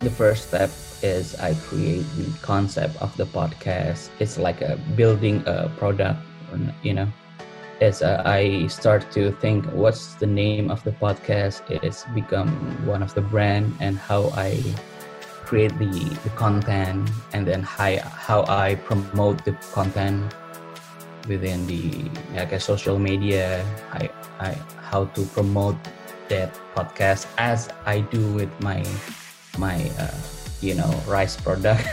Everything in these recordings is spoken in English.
the first step is I create the concept of the podcast. It's like a building a product, you know. As uh, I start to think what's the name of the podcast, it's become one of the brand and how I create the, the content and then how, how I promote the content within the like a social media. I, I how to promote that podcast as I do with my my uh, you know rice product.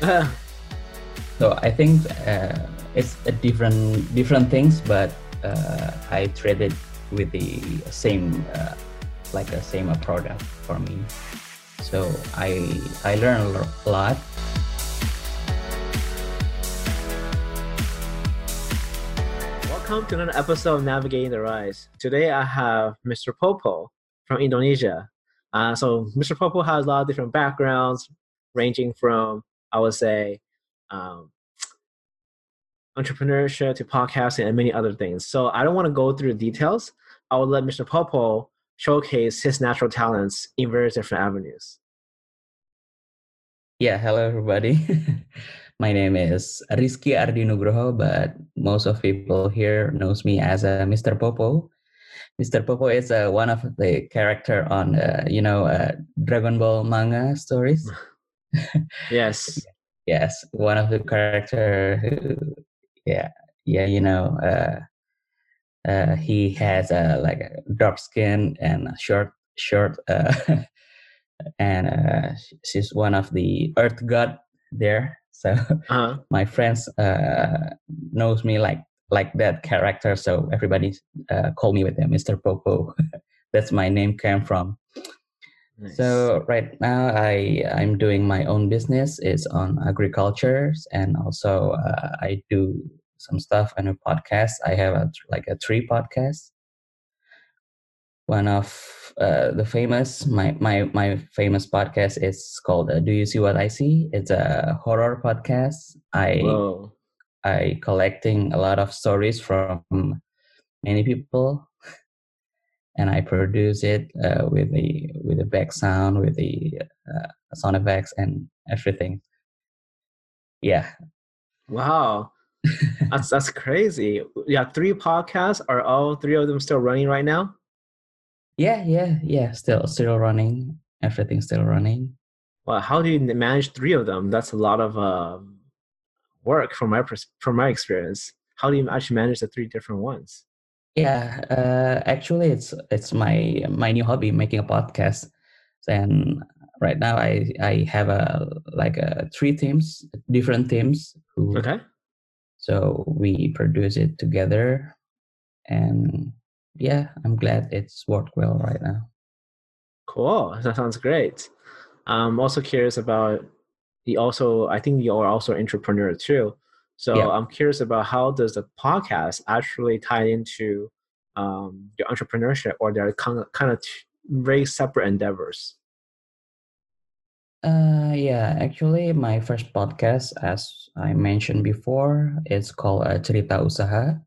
so I think uh, it's a different different things, but uh, I treat it with the same uh, like a same product for me. So I I learn a lot. Welcome to another episode of Navigating the Rise. Today I have Mr. Popo from Indonesia. Uh, so Mr. Popo has a lot of different backgrounds, ranging from I would say um, entrepreneurship to podcasting and many other things. So I don't want to go through the details. I will let Mr. Popo showcase his natural talents in various different avenues. Yeah, hello everybody. My name is Rizky Ardi Nugroho, but most of people here knows me as a Mr. Popo. Mr. Popo is uh, one of the character on uh, you know uh, Dragon Ball manga stories. yes. yes, one of the character who, yeah, yeah, you know, uh, uh, he has a like a dark skin and short, short, uh, and she's one of the Earth God there. So uh-huh. my friends knows me like like that character. So everybody uh, call me with them, Mr. Popo. That's my name came from. Nice. So right now I I'm doing my own business. It's on agriculture, and also uh, I do some stuff on a podcast. I have a, like a three podcast. One of uh, the famous my my my famous podcast is called uh, "Do You See What I See?" It's a horror podcast. I Whoa. I collecting a lot of stories from many people, and I produce it uh, with the with the back sound, with the uh, sound effects, and everything. Yeah. Wow, that's that's crazy. Yeah, three podcasts. Are all three of them still running right now? Yeah, yeah, yeah. Still, still running. Everything's still running. Well, how do you manage three of them? That's a lot of. Uh work from my from my experience how do you actually manage the three different ones? Yeah uh, actually it's it's my my new hobby making a podcast. And right now i i have a like a three teams different teams who okay. So we produce it together. And yeah i'm glad it's worked well right now. Cool. That sounds great. I'm also curious about he also i think you're also an entrepreneur too so yeah. i'm curious about how does the podcast actually tie into um, your entrepreneurship or they're kind of, kind of very separate endeavors uh, yeah, actually, my first podcast, as I mentioned before, it's called uh, Cerita Usaha.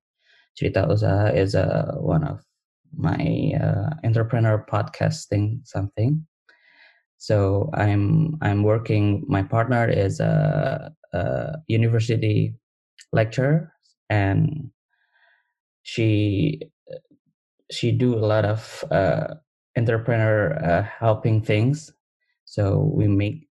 Cerita Usaha is uh, one of my uh, entrepreneur podcasting something. So I'm I'm working. My partner is a, a university lecturer, and she she do a lot of uh, entrepreneur uh, helping things. So we make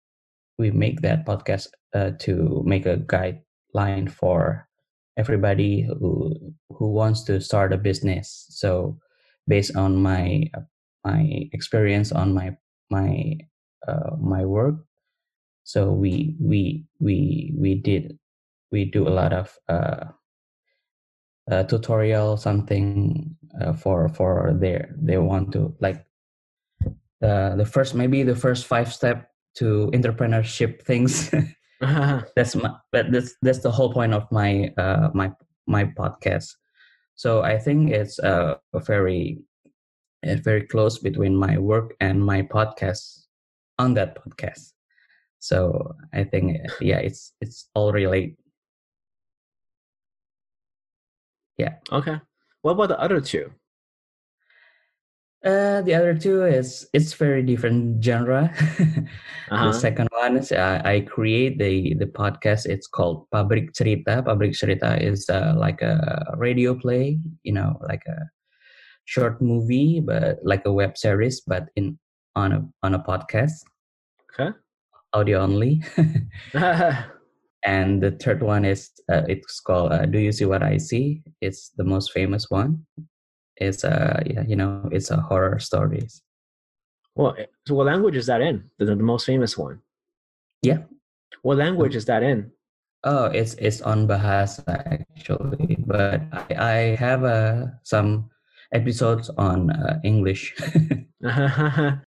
we make that podcast uh, to make a guideline for everybody who who wants to start a business. So based on my my experience on my my my work. So we we we we did we do a lot of uh, uh, tutorial something uh, for for their they want to like the the first maybe the first five step to entrepreneurship things. That's my but that's that's the whole point of my uh my my podcast. So i think it's uh, a very it's very close between my work and my podcast on that podcast. So I think yeah, it's it's all relate. Yeah. Okay. What about the other two? Uh, the other two is it's very different genre. uh-huh. The second one is uh, I create the the podcast. It's called Pabrik Cerita. Pabrik Cerita is uh, like a radio play, you know, like a short movie, but like a web series, but in on a on a podcast. Okay. Audio only. and the third one is uh, it's called uh, Do You See What I See? It's the most famous one. It's a yeah, you know it's a horror stories. Well eh, so what language is that in? The, the most famous one. Yeah. What language is that in? oh it's it's on bahasa actually. But i, I have uh, some episodes on uh, english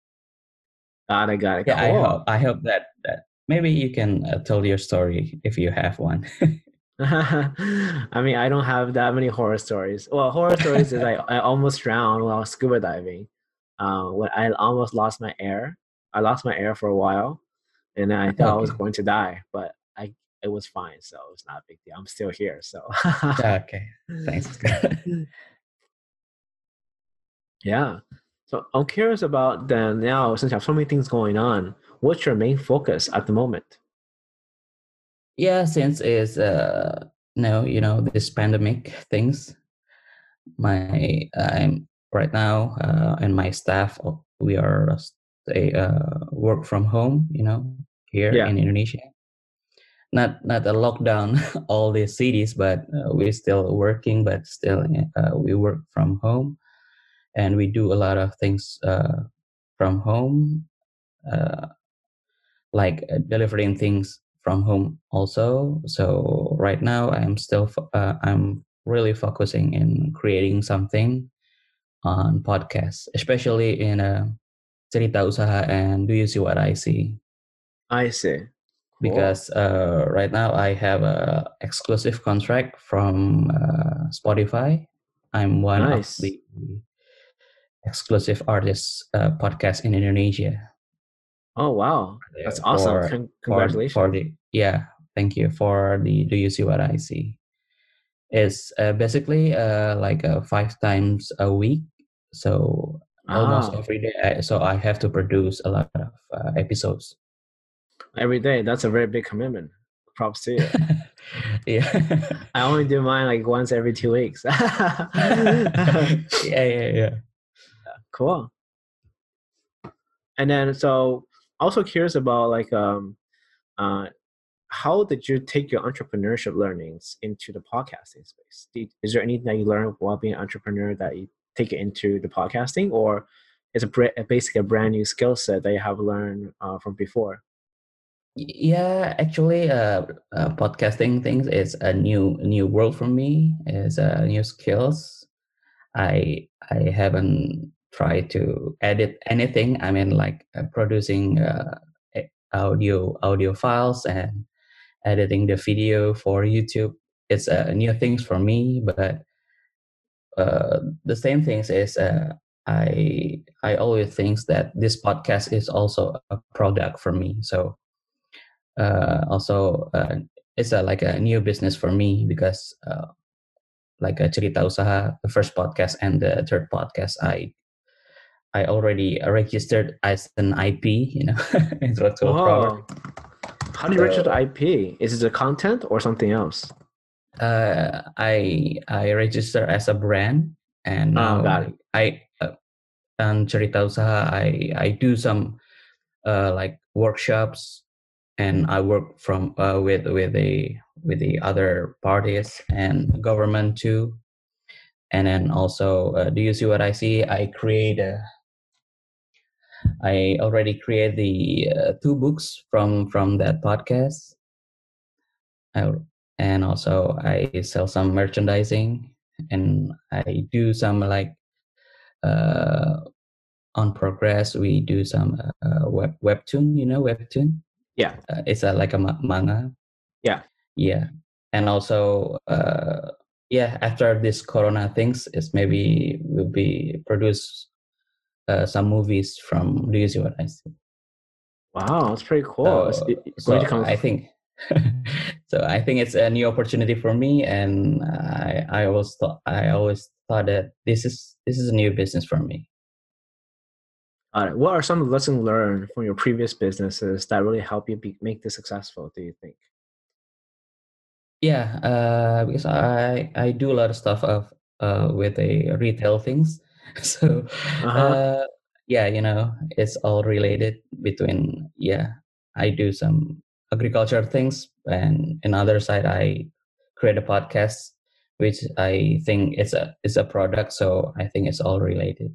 got it got it yeah cool. i hope i hope that that maybe you can uh, tell your story if you have one I mean, I don't have that many horror stories. Well, horror stories is I, I almost drowned while scuba diving. Uh, when I almost lost my air. I lost my air for a while, and I thought okay. I was going to die, but I it was fine, so it's not a big deal. I'm still here, so. okay, thanks. yeah. So I'm curious about then now since you have so many things going on, what's your main focus at the moment? yeah since it's uh no you know this pandemic things my i'm right now uh, and my staff uh, we are a uh, work from home you know here yeah. in indonesia not not a lockdown all the cities but uh, we're still working but still uh, we work from home and we do a lot of things uh, from home uh, like uh, delivering things from home also. So right now I'm still uh, I'm really focusing in creating something on podcasts, especially in a uh, cerita usaha and do you see what I see? I see. Because uh, right now I have a exclusive contract from uh, Spotify. I'm one nice. of the exclusive artists uh, podcast in Indonesia. Oh wow, that's awesome! Con- congratulations. For, for, the yeah, thank you for the. Do you see what I see? It's uh, basically uh, like uh, five times a week, so almost ah. every day. I, so I have to produce a lot of uh, episodes. Every day, that's a very big commitment. Props to you. yeah, I only do mine like once every two weeks. yeah, yeah, yeah. Cool. And then so also curious about like um, uh, how did you take your entrepreneurship learnings into the podcasting space? Did, is there anything that you learned while being an entrepreneur that you take it into the podcasting, or is it basically a brand new skill set that you have learned uh, from before? Yeah, actually, uh, uh, podcasting things is a new new world for me. It's a uh, new skills. I I haven't try to edit anything. I mean, like uh, producing uh, audio audio files and editing the video for YouTube. It's uh, new things for me, but uh, the same things is uh, I I always think that this podcast is also a product for me. So also it's a, like a new business for me because uh, like a cerita usaha, the first podcast and the third podcast, I I already registered as an IP, you know, property. How do you so, register IP? Is it a content or something else? Uh, I I register as a brand, and oh, it. I uh, on Cerita Usaha, I I do some uh, like workshops, and I work from uh, with with the with the other parties and government too. And then also, uh, do you see what I see? I create a I already created the uh, two books from from that podcast. I, and also I sell some merchandising and I do some like uh, on progress. We do some uh, web webtoon. You know webtoon. Yeah, uh, it's a, like a ma- manga. Yeah, yeah, and also uh, yeah. After this Corona things, is maybe will be produce uh, some movies from Do You See What I See? Wow, that's pretty cool. So, so I think so. I think it's a new opportunity for me, and I I always thought I always thought that this is this is a new business for me. Uh, what are some lessons learned from your previous businesses that really help you be, make this successful? Do you think? Yeah, uh, because I I do a lot of stuff of uh, with a retail things, so uh-huh. uh, yeah, you know, it's all related between yeah. I do some agriculture things, and another side I create a podcast, which I think is a is a product. So I think it's all related.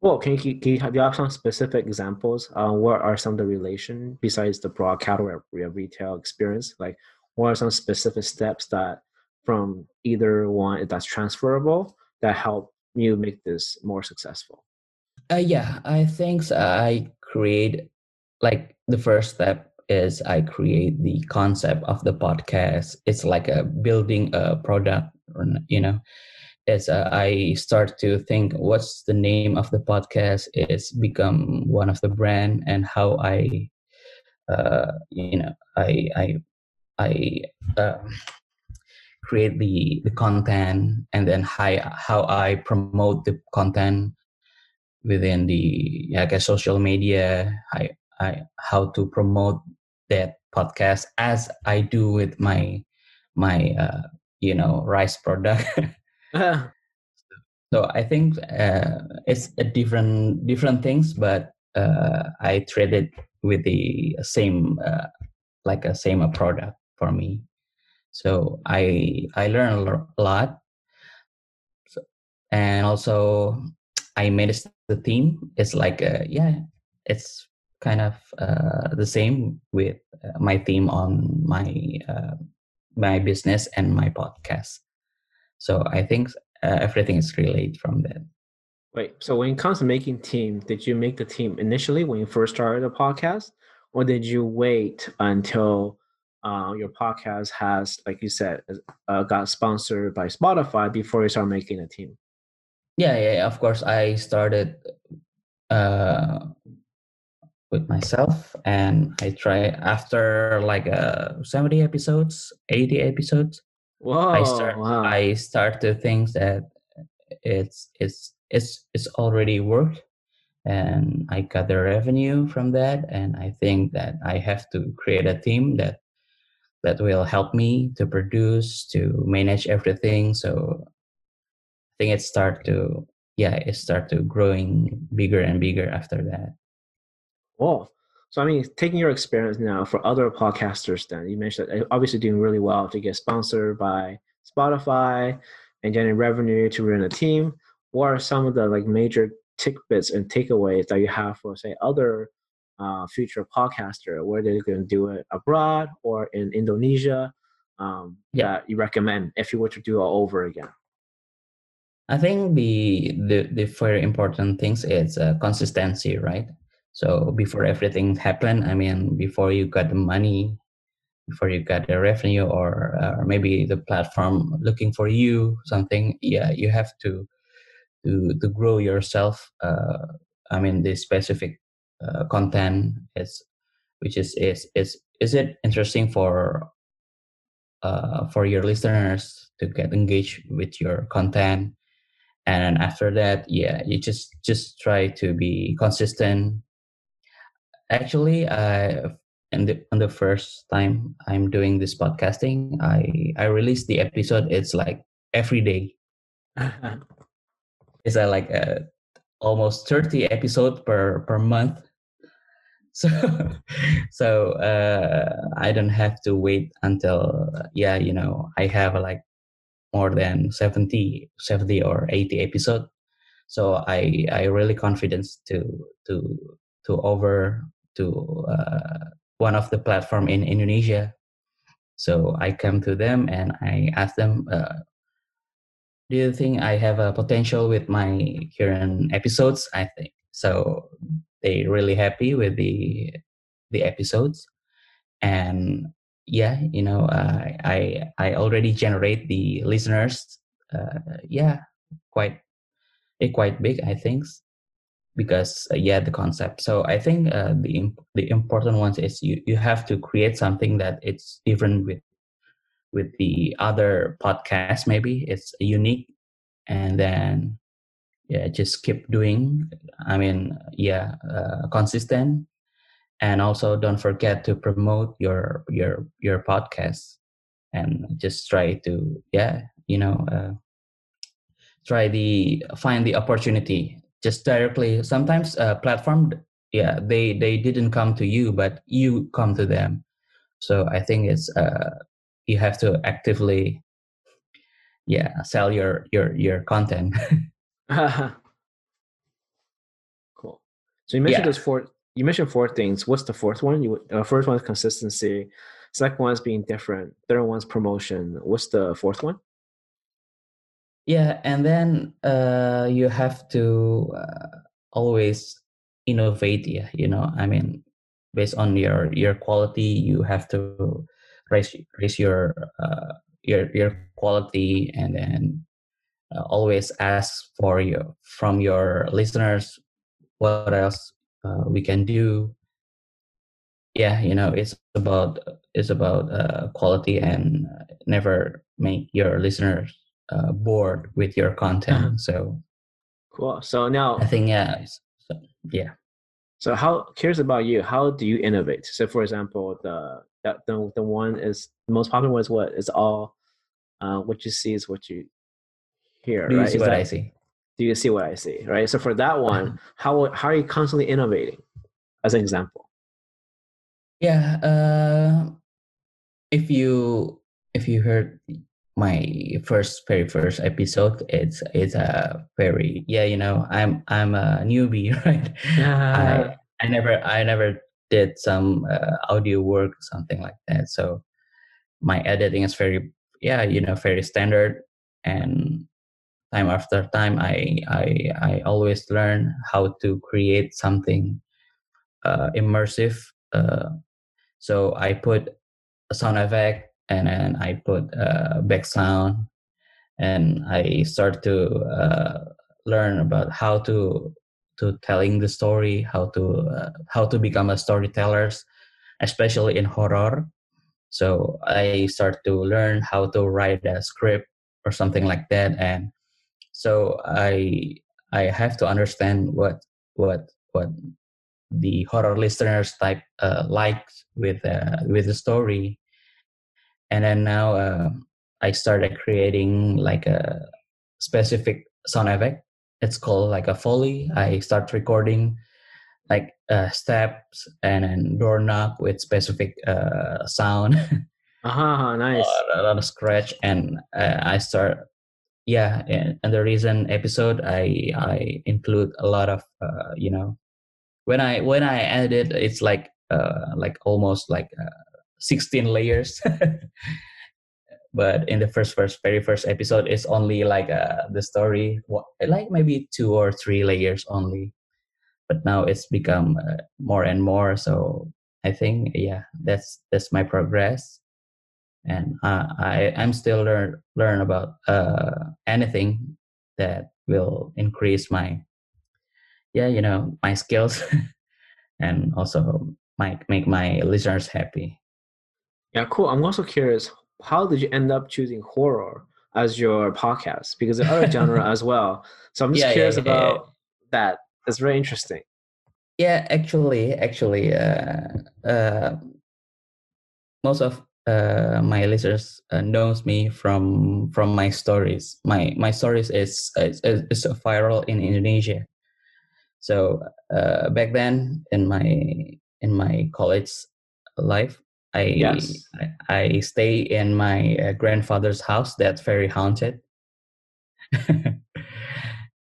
Well, can you, can you have, you have some specific examples? Uh, what are some of the relation besides the broad cattle retail experience? Like, what are some specific steps that from either one that's transferable that help you make this more successful? Uh, yeah, I think I create like the first step is I create the concept of the podcast. It's like a building a product, you know, as uh, I start to think what's the name of the podcast is become one of the brand and how I uh, you know I I I uh, create the the content and then how how I promote the content within the I guess social media I I how to promote that podcast as I do with my my uh, you know rice product Uh-huh. So I think uh, it's a different different things, but uh, I trade it with the same uh, like a same product for me. So I I learn a lot, so, and also I manage the team. It's like uh, yeah, it's kind of uh, the same with uh, my theme on my my business and my podcast. So I think uh, everything is related from that. Wait, so when it comes to making team, did you make the team initially when you first started the podcast, or did you wait until uh, your podcast has, like you said, uh, got sponsored by Spotify before you start making a team? Yeah, yeah, of course. I started uh, with myself, and I try after like uh, seventy episodes, eighty episodes. Whoa, I start wow. I start to think that it's it's it's it's already worked and I got the revenue from that and I think that I have to create a team that that will help me to produce to manage everything so I think it start to yeah it start to growing bigger and bigger after that. Whoa. So I mean, taking your experience now for other podcasters, then you mentioned that obviously doing really well to get sponsored by Spotify and getting revenue to run a team. What are some of the like major tidbits and takeaways that you have for say other uh, future podcaster, where they're going to do it abroad or in Indonesia, um, yeah. that you recommend if you were to do it over again? I think the the, the very important things is uh, consistency, right? So before everything happened, I mean, before you got the money, before you got the revenue, or, or maybe the platform looking for you, something, yeah, you have to to to grow yourself. Uh, I mean, the specific uh, content is, which is is is is it interesting for uh, for your listeners to get engaged with your content? And after that yeah you just just try to be consistent. Actually i in the on the first time i'm doing this podcasting i i release the episode it's like every day. It's uh, like a, almost 30 episode per per month so so uh i don't have to wait until yeah you know i have like more than 70 70 or 80 episode so i i really confident to to to over to uh, one of the platform in Indonesia. So I come to them and I ask them, uh, "Do you think I have a potential with my current episodes?" I think so. They really happy with the the episodes, and yeah, you know, uh, I I already generate the listeners. Uh, yeah, quite quite big, I think because uh, yeah the concept so i think uh, the the important ones is you you have to create something that it's different with with the other podcast maybe it's unique and then yeah just keep doing. I mean yeah uh, consistent. And also don't forget to promote your your your podcast and just try to yeah you know uh, try the find the opportunity. Just directly sometimes uh, platform yeah they they didn't come to you but you come to them. So i think it's uh you have to actively yeah sell your your your content cool. So you mentioned yeah. those four you mentioned four things. What's the fourth one? You uh, first one is consistency second one is being different third one's promotion. What's the fourth one? Yeah and then uh you have to uh, always innovate yeah you know i mean based on your your quality you have to raise raise your uh, your your quality and then uh, always ask for you from your listeners what else uh, we can do. Yeah you know it's about it's about uh, quality and never make your listeners uh, bored with your content. Uh-huh. so cool. So now i think yeah so, yeah. So how curious about you how do you innovate? So for example the the, the one is the most popular one is what is all uh, what you see is what you hear do you right? see is what that, i see do you see what i see right so for that one uh-huh. how how are you constantly innovating as an example yeah uh, if you if you heard my first very first episode it's it's a very yeah you know i'm i'm a newbie right yeah. i i never i never did some uh, audio work something like that so my editing is very yeah you know very standard and time after time i i i always learn how to create something uh, immersive uh, so i put a sound effect and then i put uh, back sound and i start to uh, learn about how to to telling the story how to uh, how to become a storytellers especially in horror. So i start to learn how to write a script or something like that and so i i have to understand what what what the horror listeners type uh, like with uh, with the story. And then now uh, i started creating like a specific sound effect. It's called like a foley. I start recording like uh, steps and then door knock with specific uh, sound. Uh-huh nice. A lot of scratch and uh, i start yeah and the recent episode i i include a lot of uh, you know when i when i edit it's like uh like almost like uh, 16 layers. But in the first first very first episode it's only like uh, the story like maybe two or three layers only. But now it's become uh, more and more so i think yeah that's that's my progress and uh, i i'm still learn learn about uh, anything that will increase my yeah you know my skills and also might make my listeners happy yeah cool i'm also curious how did you end up choosing horror as your podcast? Because the other genre as well. So I'm just yeah, curious yeah, yeah, about that. It's very interesting. Yeah, actually, actually, uh, uh, most of uh, my listeners uh, knows me from from my stories. My my stories is is, is viral in Indonesia. So uh, back then in my in my college life, I yes. I, I stay in my uh, grandfather's house that's very haunted.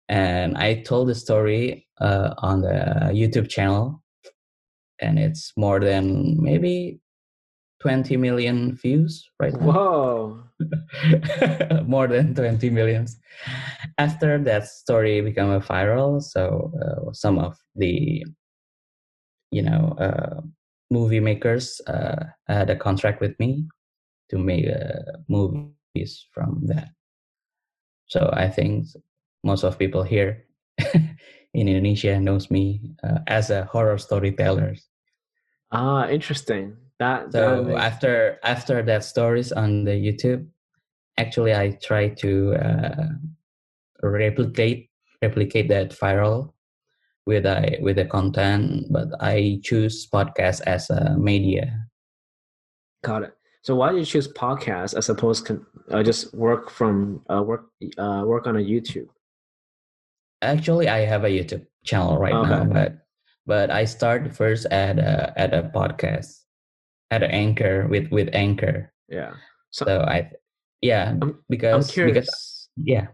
and I told the story uh, on the YouTube channel, and it's more than maybe 20 million views right now. Whoa! more than 20 millions. After that story became a viral, so uh, some of the you know uh, movie makers uh, had a contract with me to make uh, movies from that. So I think most of people here in Indonesia knows me uh, as a horror storyteller. Ah, interesting. That so that after after that stories on the YouTube, actually I try to uh, replicate replicate that viral with a with the content, but I choose podcast as a media. Got it. So why do you choose podcast as opposed to uh, just work from uh, work uh, work on a YouTube? Actually, I have a YouTube channel right okay. now, but but I start first at a, at a podcast, at an anchor with with anchor. Yeah. So, so I, yeah, I'm, because I'm curious. Because, yeah.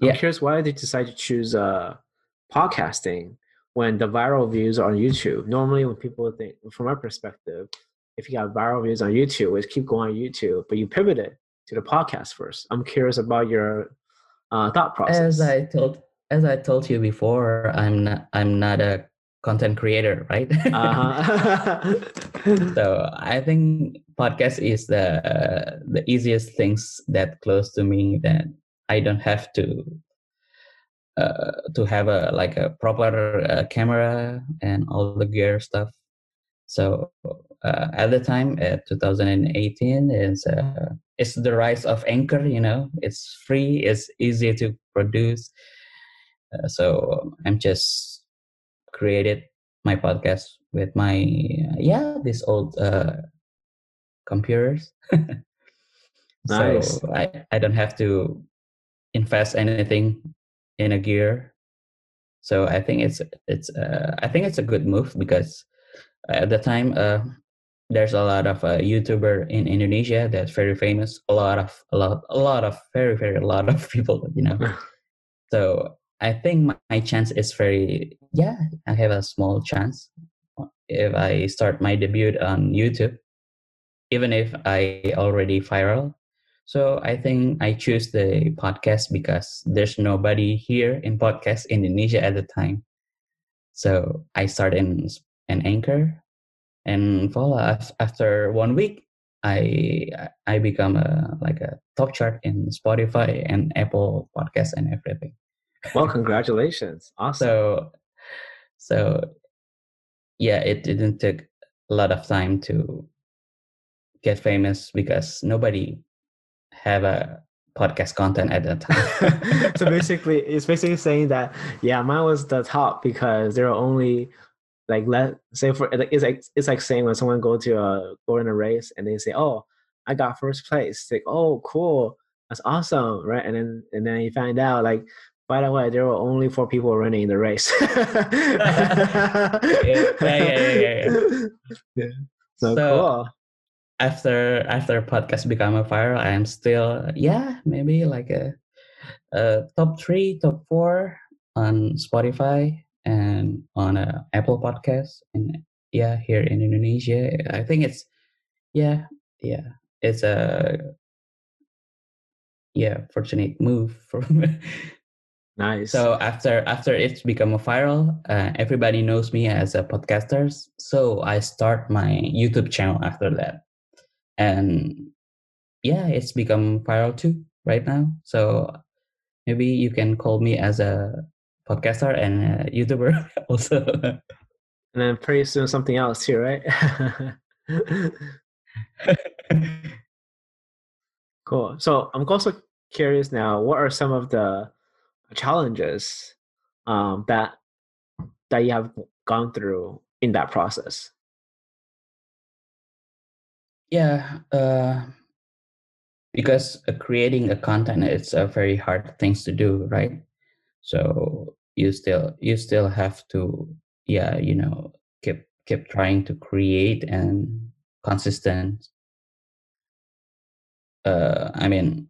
I'm yeah. curious why did you decide to choose uh podcasting when the viral views are on YouTube. Normally, when people think, from my perspective, if you got viral views on YouTube, it's keep going on YouTube, but you pivoted to the podcast first. I'm curious about your uh, thought process. As I told, as I told you before, I'm not, I'm not a content creator, right? Uh-huh. so I think podcast is the uh, the easiest things that close to me that I don't have to uh, to have a like a proper uh, camera and all the gear stuff. So uh, at the time, at 2018, is uh, it's the rise of Anchor. You know, it's free, it's easy to produce. Uh, so I'm just created my podcast with my yeah these old computers. nice. So I, I don't have to invest anything in a gear. So I think it's it's uh, I think it's a good move because at the time uh, there's a lot of uh, YouTuber in Indonesia that's very famous. A lot of a lot a lot of very very a lot of people you know. so I think my, my chance is very yeah I have a small chance if I start my debut on YouTube, even if I already viral so I think I choose the podcast because there's nobody here in podcast Indonesia at the time. So I start in an anchor, and voila! After one week, I I become a like a top chart in Spotify and Apple Podcasts and everything. Well, congratulations! Awesome. So, so yeah, it didn't take a lot of time to get famous because nobody have a podcast content at that time. so basically, it's basically saying that yeah, mine was the top because there are only like let say for it's like it's like saying when someone go to a go in a race and they say oh I got first place it's like oh cool that's awesome right and then and then you find out like by the way there were only four people running in the race yeah, yeah, yeah. So, cool after after podcast become a viral, I'm still yeah maybe like a, a top three, top four on Spotify and on a Apple Podcast and yeah here in Indonesia. I think it's yeah yeah it's a yeah fortunate move for me. Nice. So after after it's become a viral, uh, everybody knows me as a podcaster. So I start my YouTube channel after that. And yeah it's become viral too right now. So maybe you can call me as a podcaster and a youtuber also. And then pretty soon something else too right? Cool. So i'm also curious now what are some of the challenges um, that that you have gone through in that process? Yeah uh, because uh, creating a content it's a very hard things to do right? So you still you still have to yeah you know keep keep trying to create and consistent uh i mean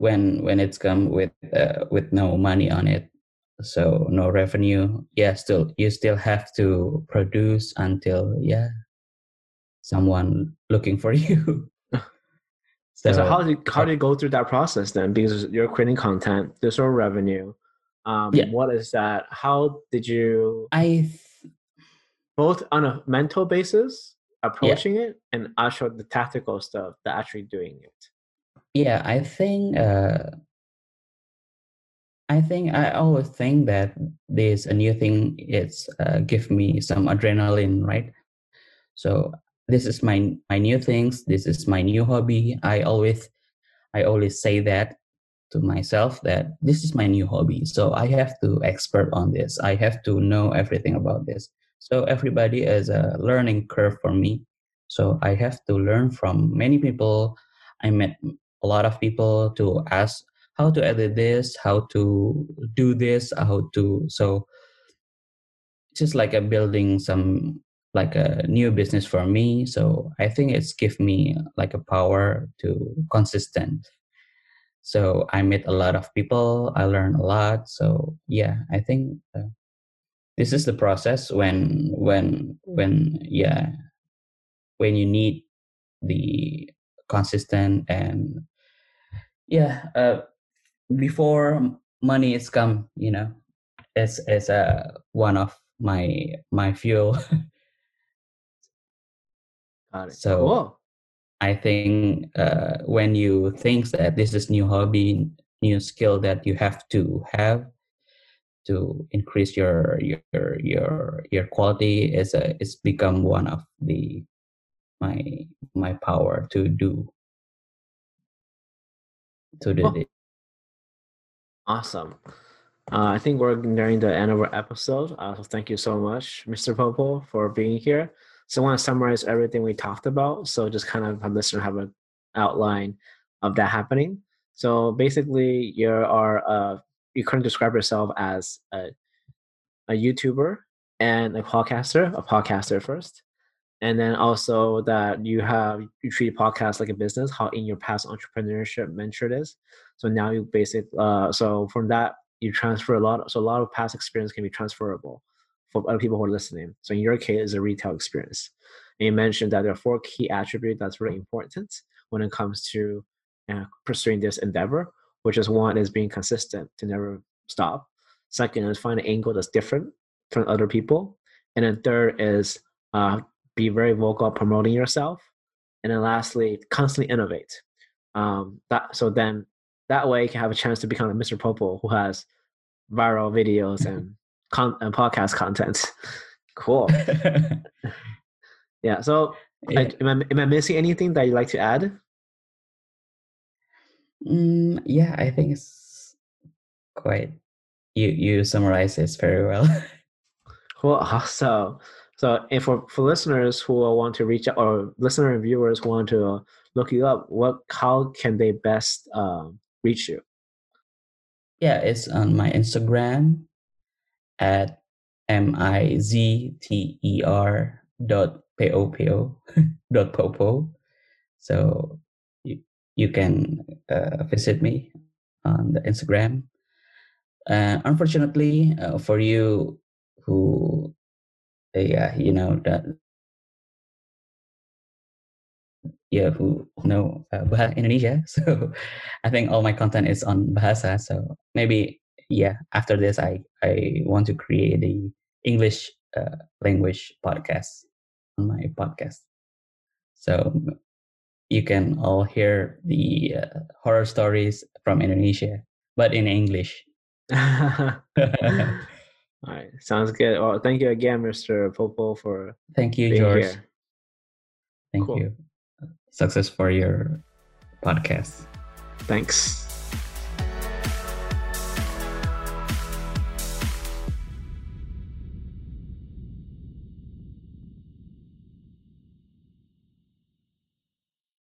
when when it's come with uh, with no money on it so no revenue yeah still you still have to produce until yeah someone looking for you. so, so, how did how did you go through that process then? Because you're creating content, there's no revenue. Um, yeah. What is that? How did you? I th- both on a mental basis approaching yeah. it, and also the tactical stuff, that actually doing it. Yeah, I think. Uh, I think I always think that there's a new thing. It's uh, give me some adrenaline, right? So this is my my new things this is my new hobby i always i always say that to myself that this is my new hobby so i have to expert on this i have to know everything about this so everybody is a learning curve for me so i have to learn from many people i met a lot of people to ask how to edit this? How to do this? How to so just like a building some like a new business for me so i think it's give me like a power to consistent. So i met a lot of people i learned a lot so yeah i think uh, this is the process when when when yeah when you need the consistent and yeah uh, before money is come you know it's it's a uh, one of my my fuel Got it. So cool. I think uh, when you think that this is new hobby, new skill that you have to have to increase your your your your quality is a it's become one of the my my power to do to do oh. Awesome. Uh, I think we're nearing the end of our episode. Uh, so thank you so much, Mr. Popo, for being here. So I want to summarize everything we talked about. So just kind of have listener have an outline of that happening. So basically, you are uh, you couldn't describe yourself as a, a YouTuber and a podcaster, a podcaster first, and then also that you have you treat podcast like a business. How in your past entrepreneurship mentored is. So now you basic. Uh, so from that you transfer a lot. So a lot of past experience can be transferable for other people who are listening. So in your case, it's a retail experience. And you mentioned that there are four key attributes that's really important when it comes to uh, pursuing this endeavor, which is one is being consistent to never stop. Second is find an angle that's different from other people. And then third is uh, be very vocal promoting yourself. And then lastly, constantly innovate. Um, that so then that way you can have a chance to become a Mr. Popo who has viral videos and con- and podcast content. Cool. yeah. So, yeah. I, am, I, am I missing anything that you'd like to add? Mm, yeah, I think it's quite. You you summarize this very well. cool. So, so if for, for listeners who want to reach out or listener and viewers want to look you up, what how can they best um, reach you? Yeah, it's on my Instagram at m i z t e r dot p o p o dot popo. So you, you can uh, visit me on the Instagram. Uh, unfortunately, uh, for you who, yeah, you know that yeah who know uh, Bahasa Indonesia. So I think all my content is on Bahasa. So maybe yeah, after this, I I want to create a English uh, language podcast on my podcast. So you can all hear the uh, horror stories from Indonesia, but in English. all right, sounds good. Well, thank you again, Mr. Popo, for thank you, George. Here. Thank cool. you. Success for your podcast. Thanks.